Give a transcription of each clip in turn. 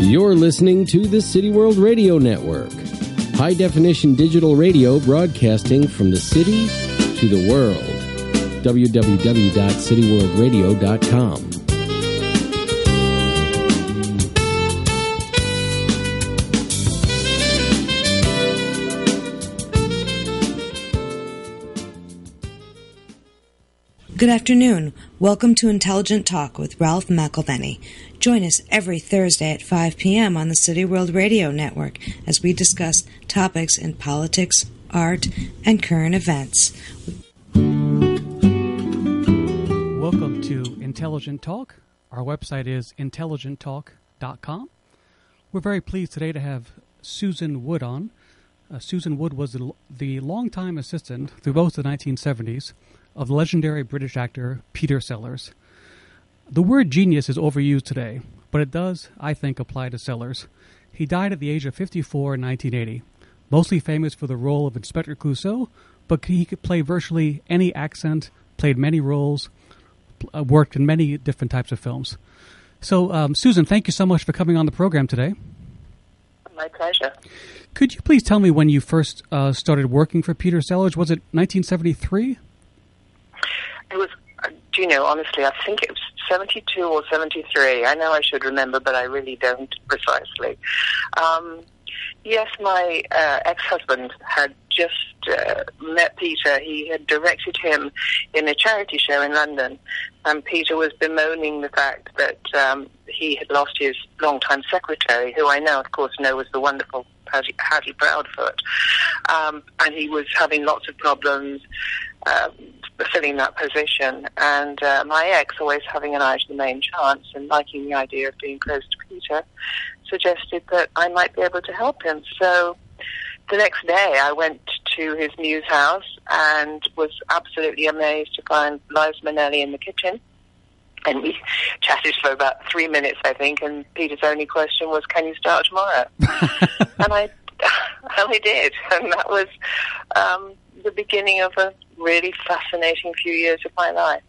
You're listening to the City World Radio Network, high definition digital radio broadcasting from the city to the world. www.cityworldradio.com. Good afternoon. Welcome to Intelligent Talk with Ralph McElvenny. Join us every Thursday at 5 p.m. on the City World Radio Network as we discuss topics in politics, art, and current events. Welcome to Intelligent Talk. Our website is intelligenttalk.com. We're very pleased today to have Susan Wood on. Uh, Susan Wood was the, the longtime assistant through both the 1970s of legendary British actor Peter Sellers. The word genius is overused today, but it does, I think, apply to Sellers. He died at the age of 54 in 1980, mostly famous for the role of Inspector Clouseau, but he could play virtually any accent, played many roles, uh, worked in many different types of films. So, um, Susan, thank you so much for coming on the program today. My pleasure. Could you please tell me when you first uh, started working for Peter Sellers? Was it 1973? It was, uh, do you know, honestly, I think it was 72 or 73. I know I should remember, but I really don't precisely. Um, yes, my uh, ex-husband had just uh, met Peter. He had directed him in a charity show in London, and Peter was bemoaning the fact that um, he had lost his longtime secretary, who I now, of course, know was the wonderful Hattie, Hattie Proudfoot. Um, and he was having lots of problems um, filling that position. And uh, my ex, always having an eye to the main chance and liking the idea of being close to Peter, suggested that I might be able to help him. So the next day, I went to his news house and was absolutely amazed to find Liza Minnelli in the kitchen. And we chatted for about three minutes, I think, and Peter's only question was, "Can you start tomorrow?" and I, and I did, and that was um, the beginning of a really fascinating few years of my life.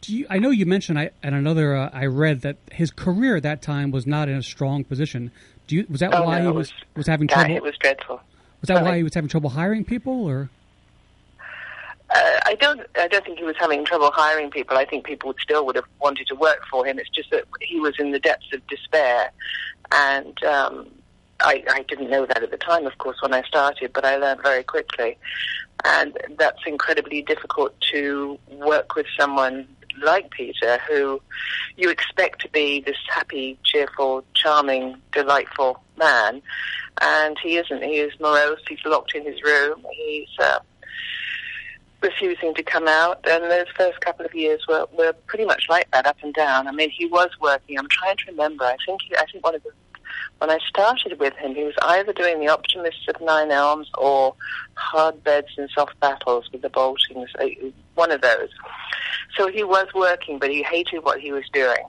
Do you, I know you mentioned I, and another uh, I read that his career at that time was not in a strong position. Do you, was that Oh, why no, he was, was- was having Yeah, trouble? it was dreadful. was that why he was having trouble hiring people, or Uh, I don't. I don't think he was having trouble hiring people. I think people would still would have wanted to work for him. It's just that he was in the depths of despair, and um, I, I didn't know that at the time, of course, when I started. But I learned very quickly, and that's incredibly difficult to work with someone like Peter, who you expect to be this happy, cheerful, charming, delightful man, and he isn't. He is morose. He's locked in his room. He's uh, refusing to come out, and those first couple of years were, were pretty much like that, up and down. I mean, he was working. I'm trying to remember. I think he, I think one of the when I started with him, he was either doing the Optimists of Nine Elms or Hard Beds and Soft Battles with the Boultings, uh, one of those. So he was working, but he hated what he was doing,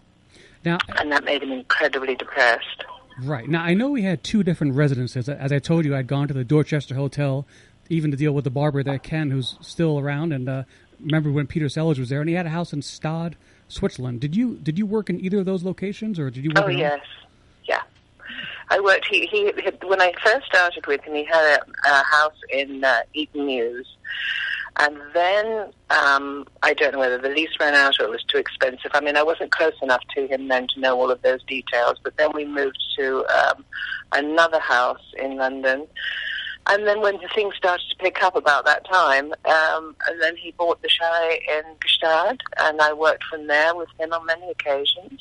now? and that made him incredibly depressed. Right now, I know we had two different residences. As I told you, I'd gone to the Dorchester Hotel, even to deal with the barber there, Ken, who's still around, and uh, remember when Peter Sellers was there, and he had a house in Gstaad, Switzerland. Did you did you work in either of those locations, or did you? Work Oh yes. I worked. He, he had, when I first started with him, he had a, a house in uh, Eton News, and then um, I don't know whether the lease ran out or it was too expensive. I mean, I wasn't close enough to him then to know all of those details. But then we moved to um, another house in London. And then when the things started to pick up about that time, um, and then he bought the chalet in Gstaad, and I worked from there with him on many occasions.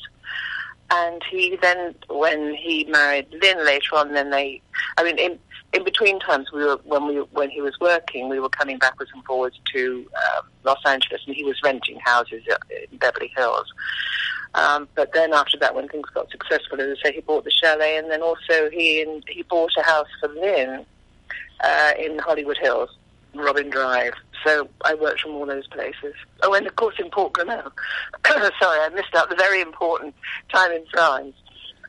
And he then, when he married Lynn later on, then they, I mean, in in between times, we were when we when he was working, we were coming backwards and forwards to um, Los Angeles, and he was renting houses in Beverly Hills. Um, but then after that, when things got successful, as I say, he bought the chalet, and then also he and he bought a house for Lynn uh, in Hollywood Hills, Robin Drive. So I worked from all those places. Oh, and of course in Port Grimaud. Sorry, I missed out the very important time in France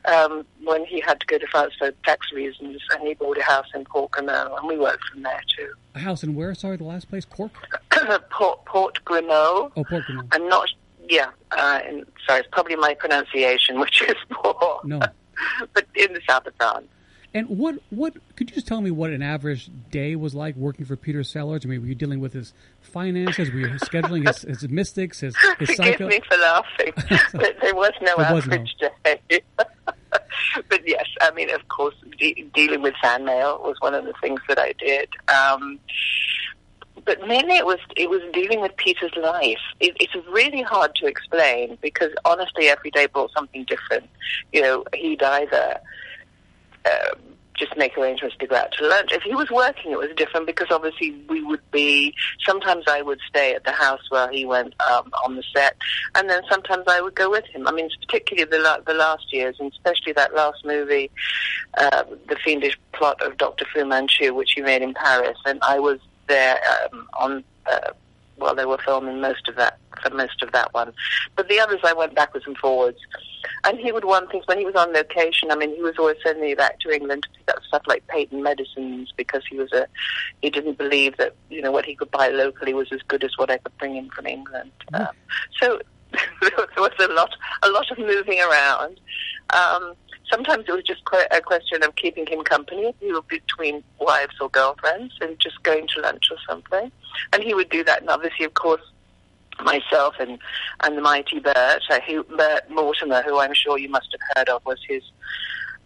um, when he had to go to France for tax reasons, and he bought a house in Port Grimaud, and we worked from there too. A house in where? Sorry, the last place, Cork. Port Port Grimaud. Oh, Port Grimaud. I'm not. Yeah, uh, and, sorry, it's probably my pronunciation, which is poor. No, but in the south of France. And what what could you just tell me what an average day was like working for Peter Sellers? I mean, were you dealing with his finances? Were you scheduling his, his mystics, his his Forgive psycho? me for laughing, but there was no There was no. average day. but yes, I mean, of course, de- dealing with fan mail was one of the things that I did. Um, but mainly it was it was dealing with Peter's life. It, it's really hard to explain because honestly, every day brought something different. You know, he'd either um, just make arrangements to go out to lunch. If he was working, it was different because obviously we would be. Sometimes I would stay at the house where he went um, on the set, and then sometimes I would go with him. I mean, particularly the the last years, and especially that last movie, uh, the fiendish plot of Doctor Fu Manchu, which he made in Paris, and I was there um, on. Uh, well, they were filming most of that for most of that one, but the others I went backwards and forwards. And he would want things when he was on location. I mean, he was always sending me back to England to pick up stuff like patent medicines because he was a he didn't believe that you know what he could buy locally was as good as what I could bring in from England. Um, so there was a lot a lot of moving around. Um, sometimes it was just que- a question of keeping him company. He would be between wives or girlfriends and just going to lunch or something. And he would do that. And obviously, of course, myself and, and the mighty Bert, uh, who, Bert Mortimer, who I'm sure you must have heard of, was his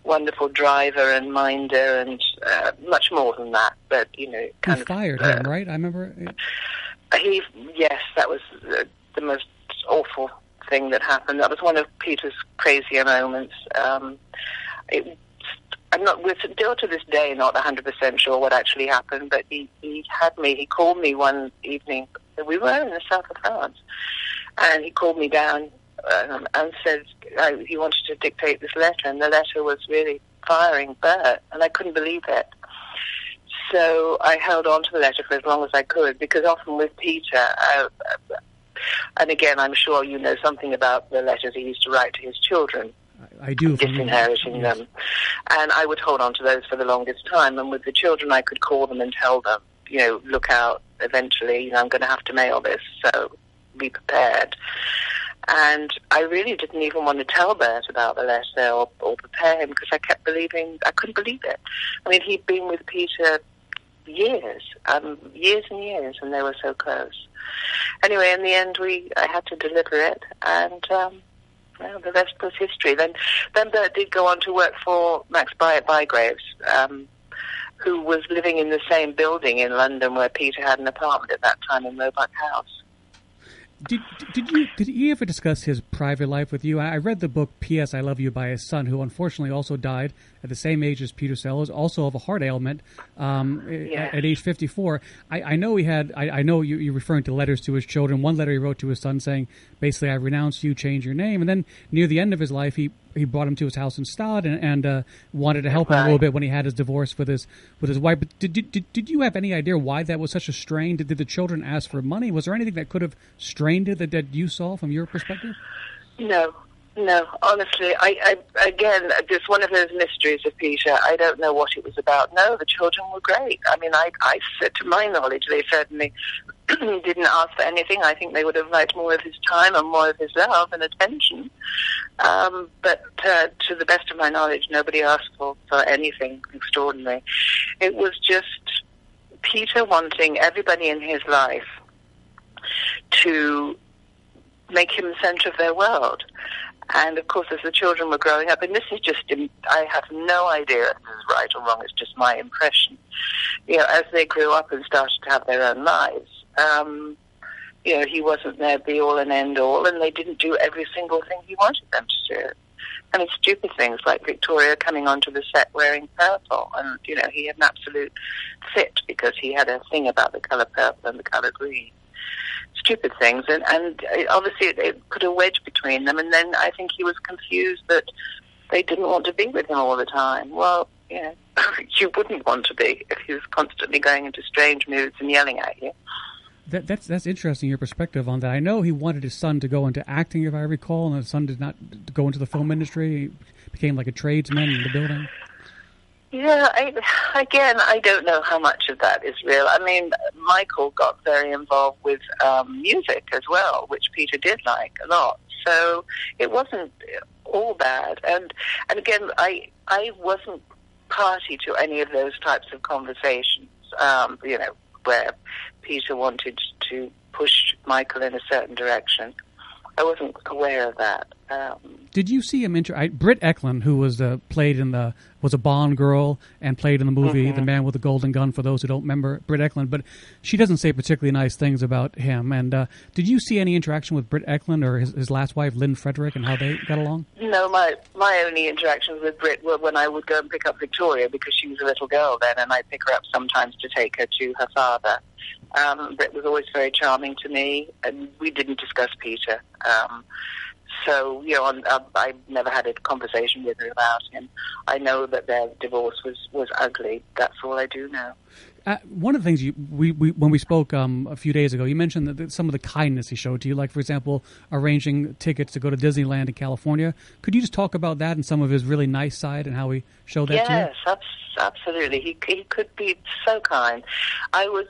wonderful driver and minder and uh, much more than that. But, you know, kind of... fired uh, him, right? I remember. he, yes, that was the most awful thing that happened. That was one of Peter's crazier moments. Um, it, I'm not. We're still to this day not 100 percent sure what actually happened, but he he had me. He called me one evening. We were in the south of France, and he called me down um, and said uh, he wanted to dictate this letter, and the letter was really firing Bert, and I couldn't believe it. So I held on to the letter for as long as I could because often with Peter, uh, and again, I'm sure you know something about the letters he used to write to his children, I do. disinheriting yes. them. And I would hold on to those for the longest time. And with the children, I could call them and tell them, you know, look out, eventually, you know, I'm going to have to mail this, so be prepared. And I really didn't even want to tell Bert about the letter or, or prepare him because I kept believing, I couldn't believe it. I mean, he'd been with Peter years, um, years and years, and they were so close. Anyway, in the end, we I had to deliver it, and um, well, the rest was history. Then, then Bert did go on to work for Max By- Bygraves, um, who was living in the same building in London where Peter had an apartment at that time in Roebuck House. Did did you did he ever discuss his private life with you? I I read the book P.S. I Love You by his son, who unfortunately also died at the same age as Peter Sellers, also of a heart ailment um, Yes. at, at age 54. I, I know he had. I, I know you, you're referring to letters to his children. One letter he wrote to his son saying, basically, "I renounce you, change your name." And then near the end of his life, he he brought him to his house in Gstaad and, and uh, wanted to help him a little bit when he had his divorce with his with his wife. But did, did did did you have any idea why that was such a strain? Did, did the children ask for money? Was there anything that could have strained it that, that you saw from your perspective? No, no. Honestly, I, I again, it's one of those mysteries of Peter. I don't know what it was about. No, the children were great. I mean, I, I said to my knowledge, they certainly didn't ask for anything. I think they would have liked more of his time and more of his love and attention. Um, but uh, to the best of my knowledge, nobody asked for, for anything extraordinary. It was just Peter wanting everybody in his life to make him the center of their world. And of course, as the children were growing up, and this is just, I have no idea if this is right or wrong, it's just my impression. You know, as they grew up and started to have their own lives, um, you know, he wasn't their be all and end all, and they didn't do every single thing he wanted them to do. I mean, stupid things like Victoria coming onto the set wearing purple, and, you know, he had an absolute fit because he had a thing about the color purple and the color green stupid things, and and it, obviously it, it put a wedge between them. And then I think he was confused that they didn't want to be with him all the time. Well, you know, you wouldn't want to be if he was constantly going into strange moods and yelling at you. That, that's that's interesting. Your perspective on that. I know he wanted his son to go into acting, if I recall, and his son did not go into the film industry. He became like a tradesman in the building. Yeah, I, again, I don't know how much of that is real. I mean, Michael got very involved with um, music as well, which Peter did like a lot. So it wasn't all bad. And and again, I I wasn't party to any of those types of conversations. Um, you know, where Peter wanted to push Michael in a certain direction. I wasn't aware of that. Um, Did you see him inter? I, Britt Ekland, who was uh, played in the was a Bond girl and played in the movie Mm-hmm. The Man with the Golden Gun. For those who don't remember Britt Ekland, but she doesn't say particularly nice things about him. And uh, did you see any interaction with Britt Ekland or his, his last wife Lynn Frederick and how they got along? No, my my only interactions with Britt were when I would go and pick up Victoria because she was a little girl then, and I'd pick her up sometimes to take her to her father. Um, Britt was always very charming to me, and we didn't discuss Peter. Um, so you know, on, uh, I never had a conversation with her about him. I know that their divorce was was ugly. That's all I do know. Uh, one of the things you we, we when we spoke um, a few days ago, you mentioned that, that some of the kindness he showed to you, like for example, arranging tickets to go to Disneyland in California. Could you just talk about that and some of his really nice side and how he showed that to you? Yes, abs- absolutely. He he could be so kind. I was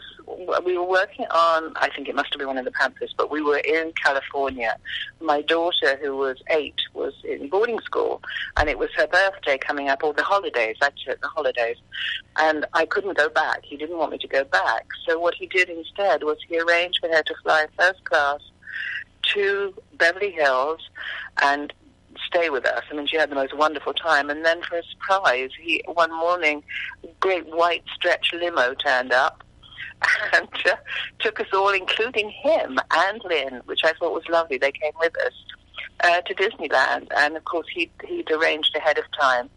we were working on I think it must have been one of the Panthers, but we were in California. My daughter, who was eight, was in boarding school, and it was her birthday coming up, or the holidays. Actually, the holidays, and I couldn't go back. He didn't want me to go back. So what he did instead was he arranged for her to fly first class to Beverly Hills and stay with us. I mean, she had the most wonderful time. And then for a surprise, he one morning, a great white stretch limo turned up and uh, took us all, including him and Lynn, which I thought was lovely. They came with us uh, to Disneyland, and of course he'd, he'd arranged ahead of time.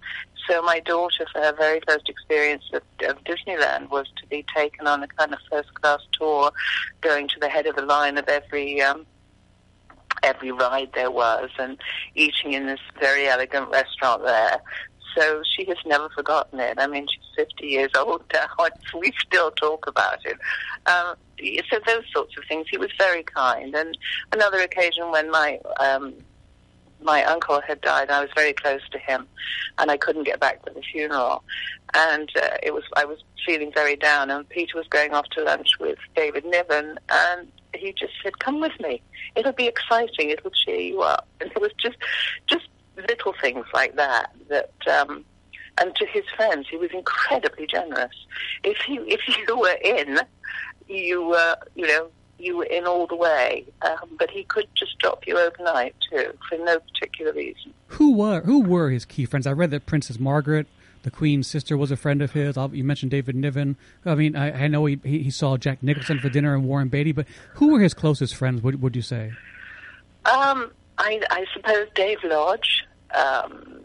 So my daughter, for her very first experience of, of Disneyland, was to be taken on a kind of first class tour, going to the head of the line of every um, every ride there was, and eating in this very elegant restaurant there. So she has never forgotten it. I mean, she's 50 years old now, we still talk about it. Um, so those sorts of things. He was very kind. And another occasion when my um, my uncle had died, I was very close to him, and I couldn't get back to the funeral. And uh, it was I was feeling very down, and Peter was going off to lunch with David Niven, and he just said, "Come with me. It'll be exciting. It'll cheer you up." And it was just just little things like that that. Um, and to his friends, he was incredibly generous. If you if you were in, you were you know you were in all the way. Um, but he could just drop you overnight too, for no particular reason. Who were who were his key friends? I read that Princess Margaret, the Queen's sister, was a friend of his. You mentioned David Niven. I mean, I, I know he, he he saw Jack Nicholson for dinner and Warren Beatty, but who were his closest friends? Would would you say? Um, I, I suppose Dave Lodge, um,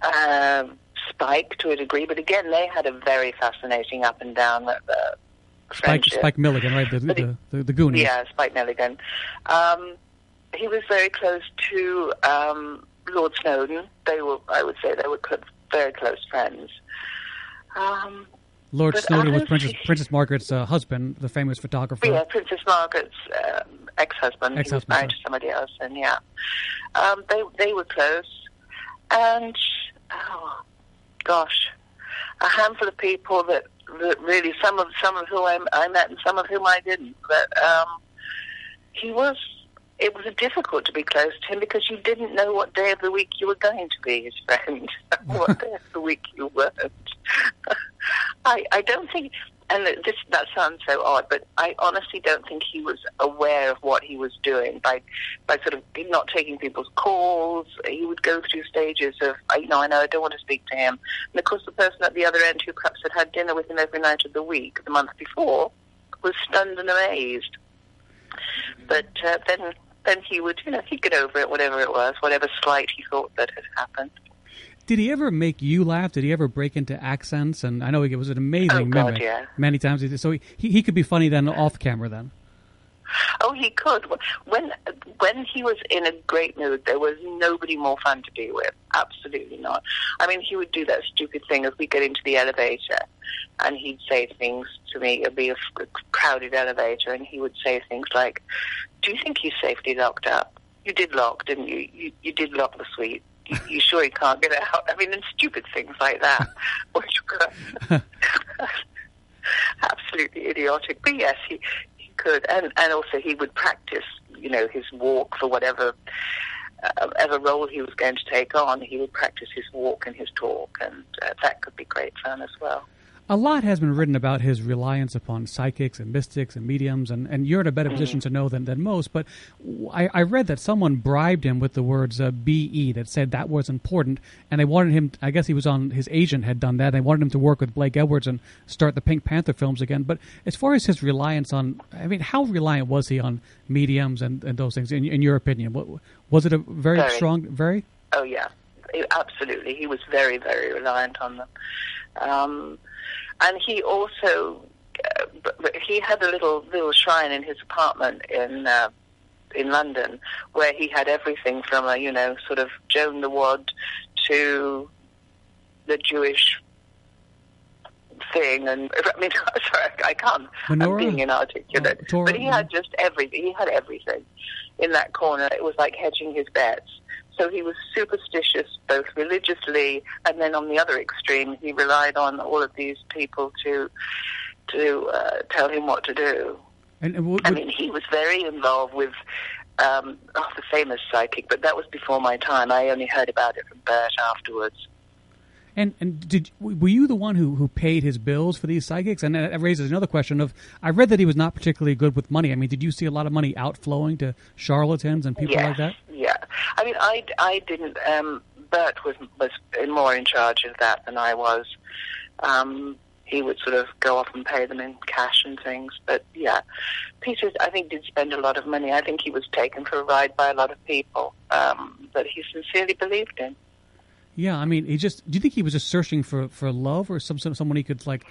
uh, Spike to a degree, but again, they had a very fascinating up and down uh, Spike. Spike Milligan, right? The the, the, the Goonies. Yeah, Spike Milligan. Um, he was very close to um, Lord Snowdon. They were, I would say, they were cl- very close friends. Um, Lord Snowdon was Princess Princess Margaret's uh, husband, the famous photographer. yeah, Princess Margaret's um, ex-husband. he was married to somebody else, and yeah, um, they they were close. And oh gosh, a handful of people that really some of some of whom I, I met and some of whom I didn't. But um, he was. It was difficult to be close to him because you didn't know what day of the week you were going to be his friend, what day of the week you weren't. I I don't think, and this that sounds so odd, but I honestly don't think he was aware of what he was doing by by sort of not taking people's calls. He would go through stages of, you know, I know I don't want to speak to him, and of course the person at the other end who perhaps had had dinner with him every night of the week the month before was stunned and amazed. But uh, then then he would, you know, he'd get over it, whatever it was, whatever slight he thought that had happened. Did he ever make you laugh? Did he ever break into accents? And I know he was an amazing Oh, God, yeah. Many times, he- did. so he, he could be funny then off camera. Then Oh, he could. When when he was in a great mood, there was nobody more fun to be with. Absolutely not. I mean, he would do that stupid thing as we get into the elevator, and he'd say things to me. It'd be a crowded elevator, and he would say things like, "Do you think he's safely locked up? You did lock, didn't you? You, you did lock the suite." You, you sure he can't get out? I mean, and stupid things like that, which were absolutely idiotic. But yes, he he could, and and also he would practice you know, his walk for whatever uh, ever role he was going to take on. He would practice his walk and his talk, and uh, that could be great fun as well a lot has been written about his reliance upon psychics and mystics and mediums, and, and you're in a better mm-hmm. position to know than, than most. But I, I read that someone bribed him with the words uh, "be" that said that was important, and they wanted him. I guess he was on his agent had done that. They wanted him to work with Blake Edwards and start the Pink Panther films again. But as far as his reliance on, I mean, how reliant was he on mediums and, and those things? In, in your opinion, what, was it a very, very strong, very? Oh yeah, absolutely. He was very, very reliant on them. Um, and he also uh, he had a little little shrine in his apartment in uh, in London where he had everything from a you know sort of Joan the Wad to the Jewish thing. And I mean sorry I can't Menorah? I'm being inarticulate. Uh, but he had just everything. He had everything in that corner. It was like hedging his bets so he was superstitious both religiously and then on the other extreme, he relied on all of these people to to uh, tell him what to do. And, what, I mean, he was very involved with um, oh, the famous psychic, but that was before my time. I only heard about it from Bert afterwards. And and did were you the one who, who paid his bills for these psychics? And that raises another question of I read that he was not particularly good with money. I mean, did you see a lot of money outflowing to charlatans and people yes, like that? I mean, I, I didn't. Um, Bert was was more in charge of that than I was. Um, he would sort of go off and pay them in cash and things. But yeah, Peter, I think, did spend a lot of money. I think he was taken for a ride by a lot of people um, that he sincerely believed in. Yeah, I mean, he just. Do you think he was just searching for, for love or some someone he could like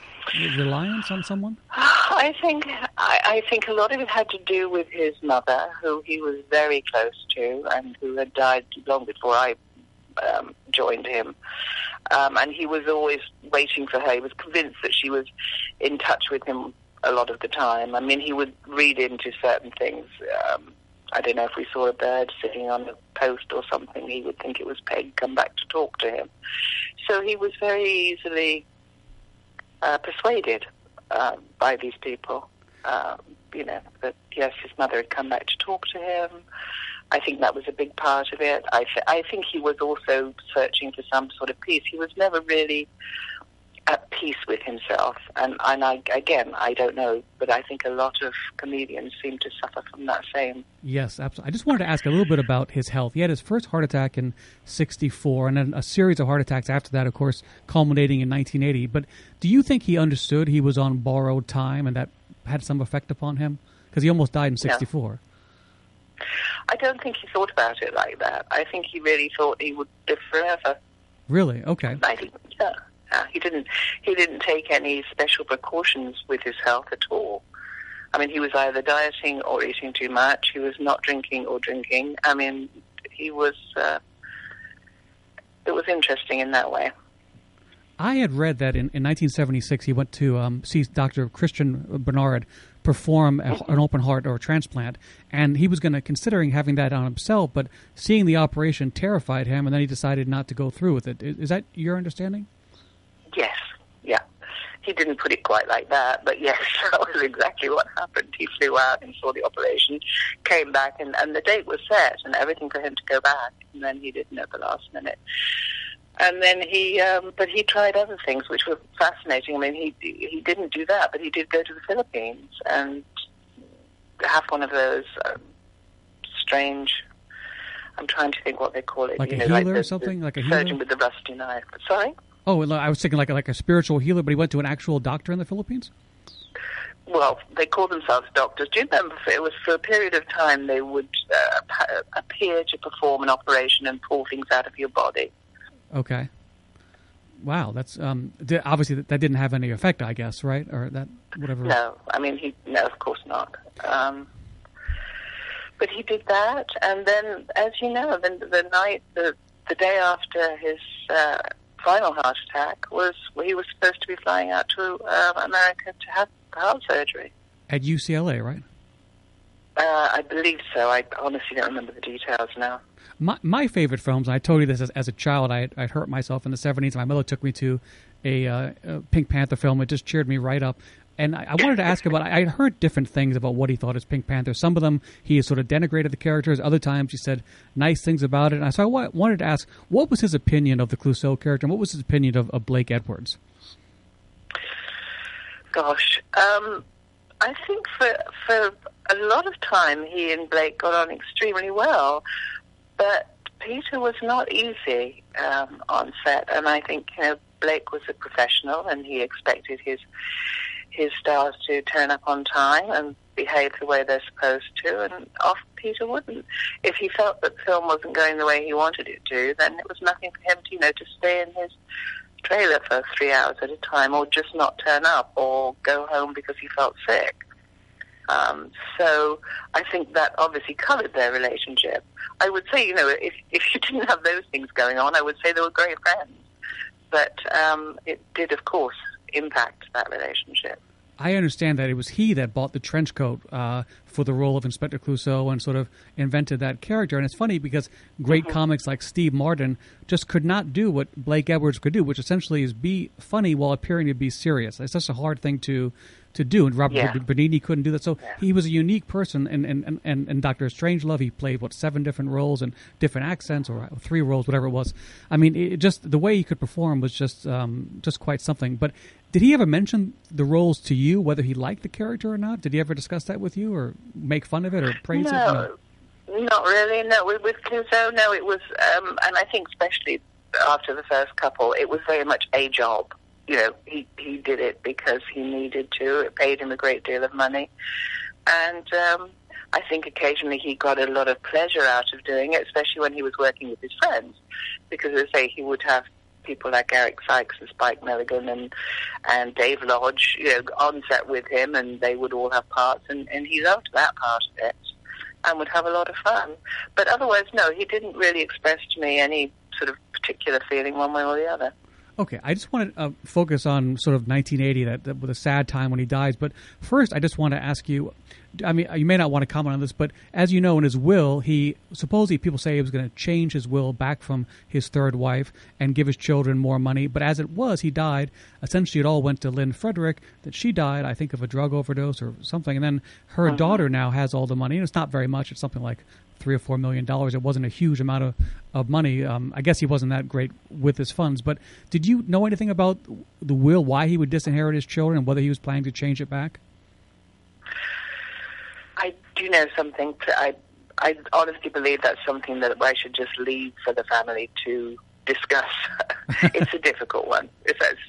reliance on someone? I think I, I think a lot of it had to do with his mother, who he was very close to, and who had died long before I um, joined him. Um, and he was always waiting for her. He was convinced that she was in touch with him a lot of the time. I mean, he would read into certain things. Um, I don't know if we saw a bird sitting on a post or something, he would think it was Peg come back to talk to him. So he was very easily uh, persuaded uh, by these people. Um, you know that yes, his mother had come back to talk to him. I think that was a big part of it. I, th- I think he was also searching for some sort of peace. He was never really at peace with himself. And, and I, again, I don't know, but I think a lot of comedians seem to suffer from that same. Yes, absolutely. I just wanted to ask a little bit about his health. He had his first heart attack in 64, and then a series of heart attacks after that, of course, culminating in 1980. But do you think he understood he was on borrowed time and that had some effect upon him? Because he almost died in 64. No. I don't think he thought about it like that. I think he really thought he would live forever. Really? Okay. I think, yeah. Uh, he didn't he didn't take any special precautions with his health at all. I mean, he was either dieting or eating too much. He was not drinking or drinking. I mean, he was. Uh, it was interesting in that way. I had read that in, in 1976 he went to um, see Dr. Christiaan Barnard perform a, an open heart or transplant, and he was going to considering having that on himself, but seeing the operation terrified him, and then he decided not to go through with it. Is, is that your understanding? Yes, yeah. He didn't put it quite like that, but yes, that was exactly what happened. He flew out and saw the operation, came back, and, and the date was set and everything for him to go back, and then he didn't at the last minute. And then he, um, but he tried other things which were fascinating. I mean, he he didn't do that, but he did go to the Philippines and have one of those um, strange. I'm trying to think what they call it. Like you a know, healer like the, or something, like a healer? surgeon with the rusty knife. Sorry. Oh, I was thinking like like a spiritual healer, but he went to an actual doctor in the Philippines. Well, they call themselves doctors. Do you remember? It was for a period of time they would uh, appear to perform an operation and pull things out of your body. Okay. Wow, that's um, obviously that, didn't have any effect, I guess, right? Or that whatever. No, I mean he. No, of course not. Um, but he did that, and then, as you know, then the night the the day after his uh, final heart attack was he was supposed to be flying out to uh, America to have heart surgery. At UCLA, right? Uh, I believe so. I honestly don't remember the details now. My my favorite films. I told you this as, as a child. I I hurt myself in the seventies. My mother took me to a, uh, a Pink Panther film. It just cheered me right up And I, I wanted to ask about. I heard different things about what he thought as Pink Panther. Some of them he sort of denigrated the characters. Other times he said nice things about it. And so I wanted to ask, what was his opinion of the Clouseau character, and what was his opinion of, of Blake Edwards? Gosh, um, I think for for a lot of time he and Blake got on extremely well, but Peter was not easy um, on set, and I think you know Blake was a professional, and he expected his his stars to turn up on time and behave the way they're supposed to, and off Peter wouldn't. If he felt that film wasn't going the way he wanted it to, then it was nothing for him to you know to stay in his trailer for three hours at a time, or just not turn up, or go home because he felt sick. Um, so I think that obviously coloured their relationship. I would say, you know, if if you didn't have those things going on, I would say they were great friends. But um, it did, of course, impact that relationship. I understand that it was he that bought the trench coat uh, for the role of Inspector Clouseau and sort of invented that character. And it's funny because great mm-hmm. comics like Steve Martin just could not do what Blake Edwards could do, which essentially is be funny while appearing to be serious. It's such a hard thing to to do. And Robert yeah. Benigni couldn't do that. So yeah. he was a unique person. And, and, and, and Dr. Strangelove, he played, what, seven different roles and different accents or three roles, whatever it was. I mean, it just the way he could perform was just um, just quite something. But did he ever mention the roles to you, whether he liked the character or not? Did he ever discuss that with you or make fun of it or praise no, it? No. Not really. No, with, with Clouseau, no. It was, um, and I think especially after the first couple, it was very much a job you know, he, he did it because he needed to. It paid him a great deal of money. And um, I think occasionally he got a lot of pleasure out of doing it, especially when he was working with his friends. Because, as I say, he would have people like Eric Sykes and Spike Milligan and and Dave Lodge, you know, on set with him, and they would all have parts, and, and he loved that part of it, and would have a lot of fun. But otherwise, no, he didn't really express to me any sort of particular feeling one way or the other. Okay, I just want to uh, focus on sort of 1980, that, that with a sad time when he dies. But first, I just want to ask you. I mean, you may not want to comment on this, but as you know, in his will, he supposedly people say he was going to change his will back from his third wife and give his children more money. But as it was, he died. Essentially, it all went to Lynn Frederick. That she died, I think, of a drug overdose or something. And then her uh-huh. daughter now has all the money, and it's not very much. It's something like three or four million dollars. It wasn't a huge amount of, of money. Um, I guess he wasn't that great with his funds. But did you know anything about the will, why he would disinherit his children, and whether he was planning to change it back? I do know something. I I honestly believe that's something that I should just leave for the family to discuss. it's a difficult one.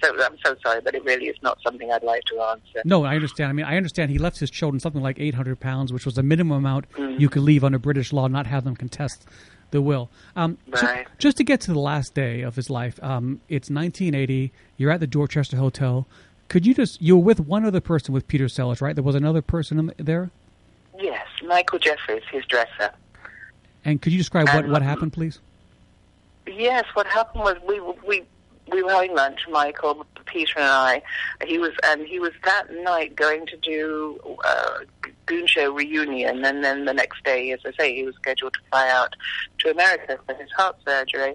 So, I'm so sorry, but it really is not something I'd like to answer. No, I understand. I mean, I understand he left his children something like 800 pounds, which was the minimum amount mm-hmm. you could leave under British law, not have them contest the will. Um, right. So just to get to the last day of his life, um, it's 1980. You're at the Dorchester Hotel. Could you just, you were with one other person with Peter Sellers, right? There was another person there? Yes, Michael Jeffries, his dresser. And could you describe what, what happened, please? Yes, what happened was we we we were having lunch, Michael, Peter, and I. He was and he was that night going to do uh, Goon Show reunion, and then the next day, as I say, he was scheduled to fly out to America for his heart surgery.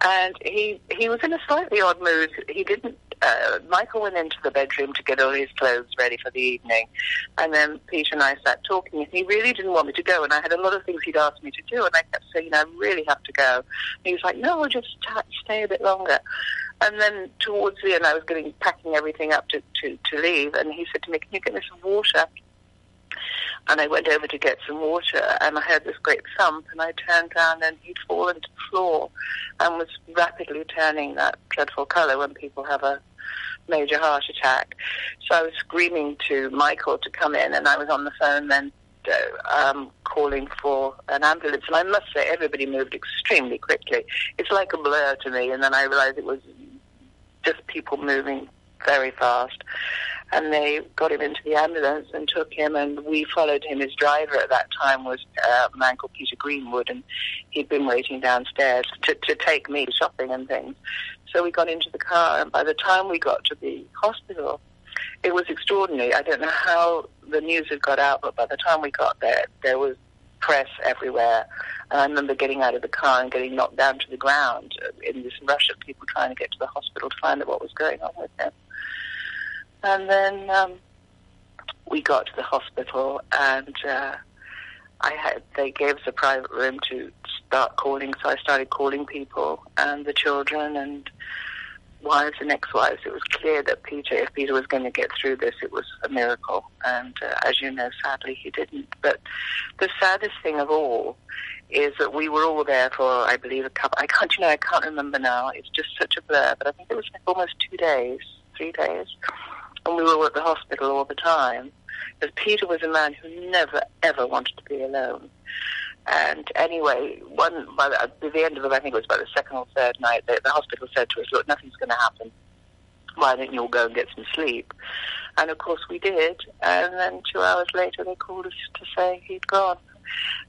And he he was in a slightly odd mood. He didn't uh, Michael went into the bedroom to get all his clothes ready for the evening, and then Peter and I sat talking. And he really didn't want me to go, and I had a lot of things he'd asked me to do, and I kept saying, "I really have to go." And he was like, "No, just stay a bit longer." And then towards the end, I was getting packing everything up to, to, to leave, and he said to me, "Can you get me some water?" And I went over to get some water, and I heard this great thump, and I turned around, and he'd fallen to the floor, and was rapidly turning that dreadful colour when people have a major heart attack. So I was screaming to Michael to come in, and I was on the phone then uh, um, calling for an ambulance. And I must say, everybody moved extremely quickly. It's like a blur to me, and then I realized it was just people moving very fast and they got him into the ambulance and took him, and we followed him. His driver at that time was uh, a man called Peter Greenwood, and he'd been waiting downstairs to, to take me shopping and things. So we got into the car, and by the time we got to the hospital, it was extraordinary. I don't know how the news had got out, but by the time we got there, there was press everywhere. And I remember getting out of the car and getting knocked down to the ground in this rush of people trying to get to the hospital to find out what was going on with him. And then um, we got to the hospital and uh, I had they gave us a private room to start calling. So I started calling people and the children and wives and ex-wives. It was clear that Peter, if Peter was going to get through this, it was a miracle. And uh, as you know, sadly, he didn't. But the saddest thing of all is that we were all there for, I believe, a couple. I can't, you know, I can't remember now. It's just such a blur. But I think it was like almost two days, three days, and we were at the hospital all the time. Because Peter was a man who never ever wanted to be alone. And anyway, one by the, at the end of it, I think it was about the second or third night, the, the hospital said to us, "Look, nothing's going to happen. Why don't you all go and get some sleep?" And of course we did. And then two hours later, they called us to say he'd gone.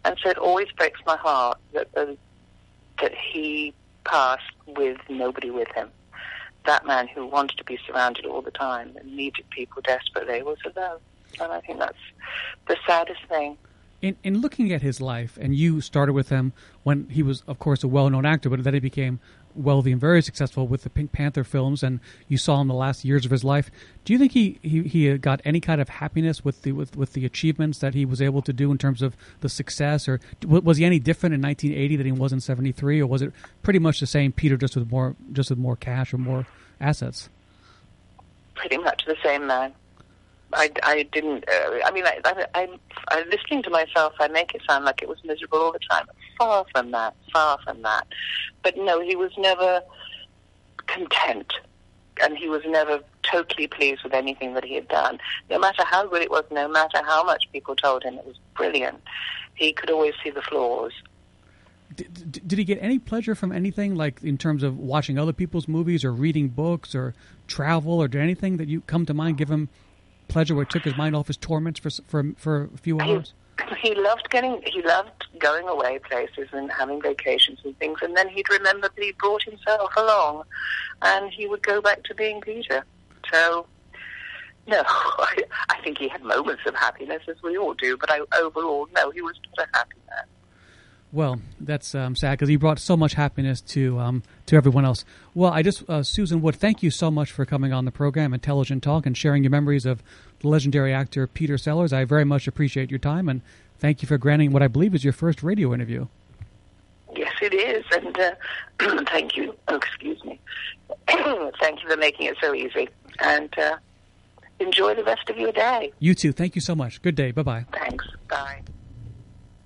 And so it always breaks my heart that that he passed with nobody with him. That man who wanted to be surrounded all the time and needed people desperately was alone. And I think that's the saddest thing in, in looking at his life, and you started with him when he was, of course, a well-known actor, but then he became wealthy and very successful with the Pink Panther films, and you saw him the last years of his life. Do you think he, he, he got any kind of happiness with the with, with the achievements that he was able to do in terms of the success, or was he any different in 1980 than he was in 73, or was it pretty much the same Peter, just with more just with more cash or more assets? Pretty much the same man. I, I didn't. Uh, I mean, I, I, I, I, listening to myself, I make it sound like it was miserable all the time. Far from that. Far from that. But no, he was never content, and he was never totally pleased with anything that he had done. No matter how good it was, no matter how much people told him it was brilliant, he could always see the flaws. Did, did he get any pleasure from anything, like in terms of watching other people's movies or reading books or travel, or did anything that you come to mind give him? pleasure where it took his mind off his torments for for for a few hours? He, he loved getting he loved going away places and having vacations and things, and then he'd remember that he brought himself along, and he would go back to being Peter. So. No, I, I think he had moments of happiness, as we all do, but I, overall, no, he was not a happy man. Well, that's um, sad because he brought so much happiness to um, to everyone else. Well, I just uh, Susan Wood, thank you so much for coming on the program, Intelligent Talk, and sharing your memories of the legendary actor Peter Sellers. I very much appreciate your time, and thank you for granting what I believe is your first radio interview. Yes, it is, and uh, thank you. Oh, excuse me. thank you for making it so easy, and uh, enjoy the rest of your day. You too. Thank you so much. Good day. Bye bye. Thanks. Bye.